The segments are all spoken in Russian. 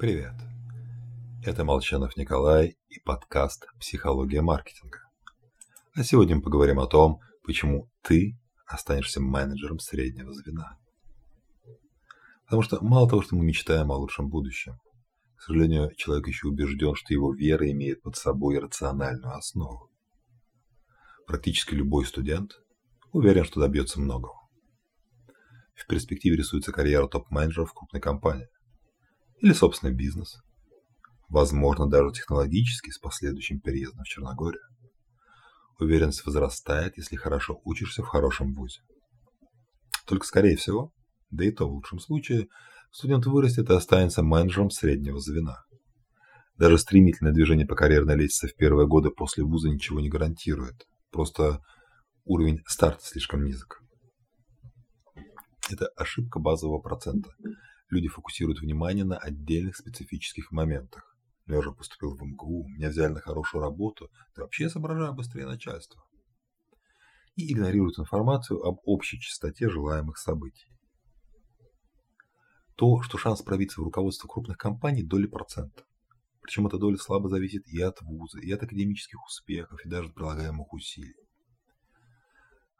Привет. Это Молчанов Николай и подкаст «Психология маркетинга». А сегодня мы поговорим о том, почему ты останешься менеджером среднего звена. Потому что мало того, что мы мечтаем о лучшем будущем, к сожалению, человек еще убежден, что его вера имеет под собой рациональную основу. Практически любой студент уверен, что добьется многого. В перспективе рисуется карьера топ-менеджера в крупной компании. Или собственный бизнес. Возможно, даже технологически с последующим переездом в Черногорию. Уверенность возрастает, если хорошо учишься в хорошем вузе. Только скорее всего, да и то в лучшем случае, студент вырастет и останется менеджером среднего звена. Даже стремительное движение по карьерной лестнице в первые годы после вуза ничего не гарантирует. Просто уровень старта слишком низок. Это ошибка базового процента. Люди фокусируют внимание на отдельных специфических моментах. Я уже поступил в МГУ, меня взяли на хорошую работу, да вообще я соображаю быстрее начальства. И игнорируют информацию об общей частоте желаемых событий. То, что шанс пробиться в руководство крупных компаний – доли процента. Причем эта доля слабо зависит и от вуза, и от академических успехов, и даже от прилагаемых усилий.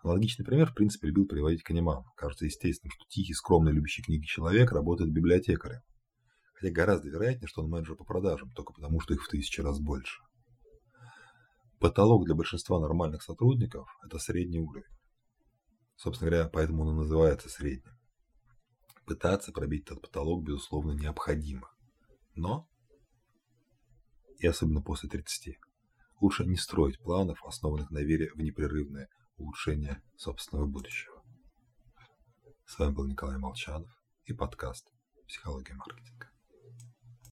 Аналогичный пример, в принципе, любил приводить Канеман. Кажется естественным, что тихий, скромный, любящий книги человек работает библиотекарем. Хотя гораздо вероятнее, что он менеджер по продажам, только потому, что их в тысячи раз больше. Потолок для большинства нормальных сотрудников – это средний уровень. Собственно говоря, поэтому он и называется средним. Пытаться пробить этот потолок, безусловно, необходимо. Но, и особенно после 30, лучше не строить планов, основанных на вере в непрерывное улучшения собственного будущего. С вами был Николай Молчанов и подкаст «Психология маркетинга».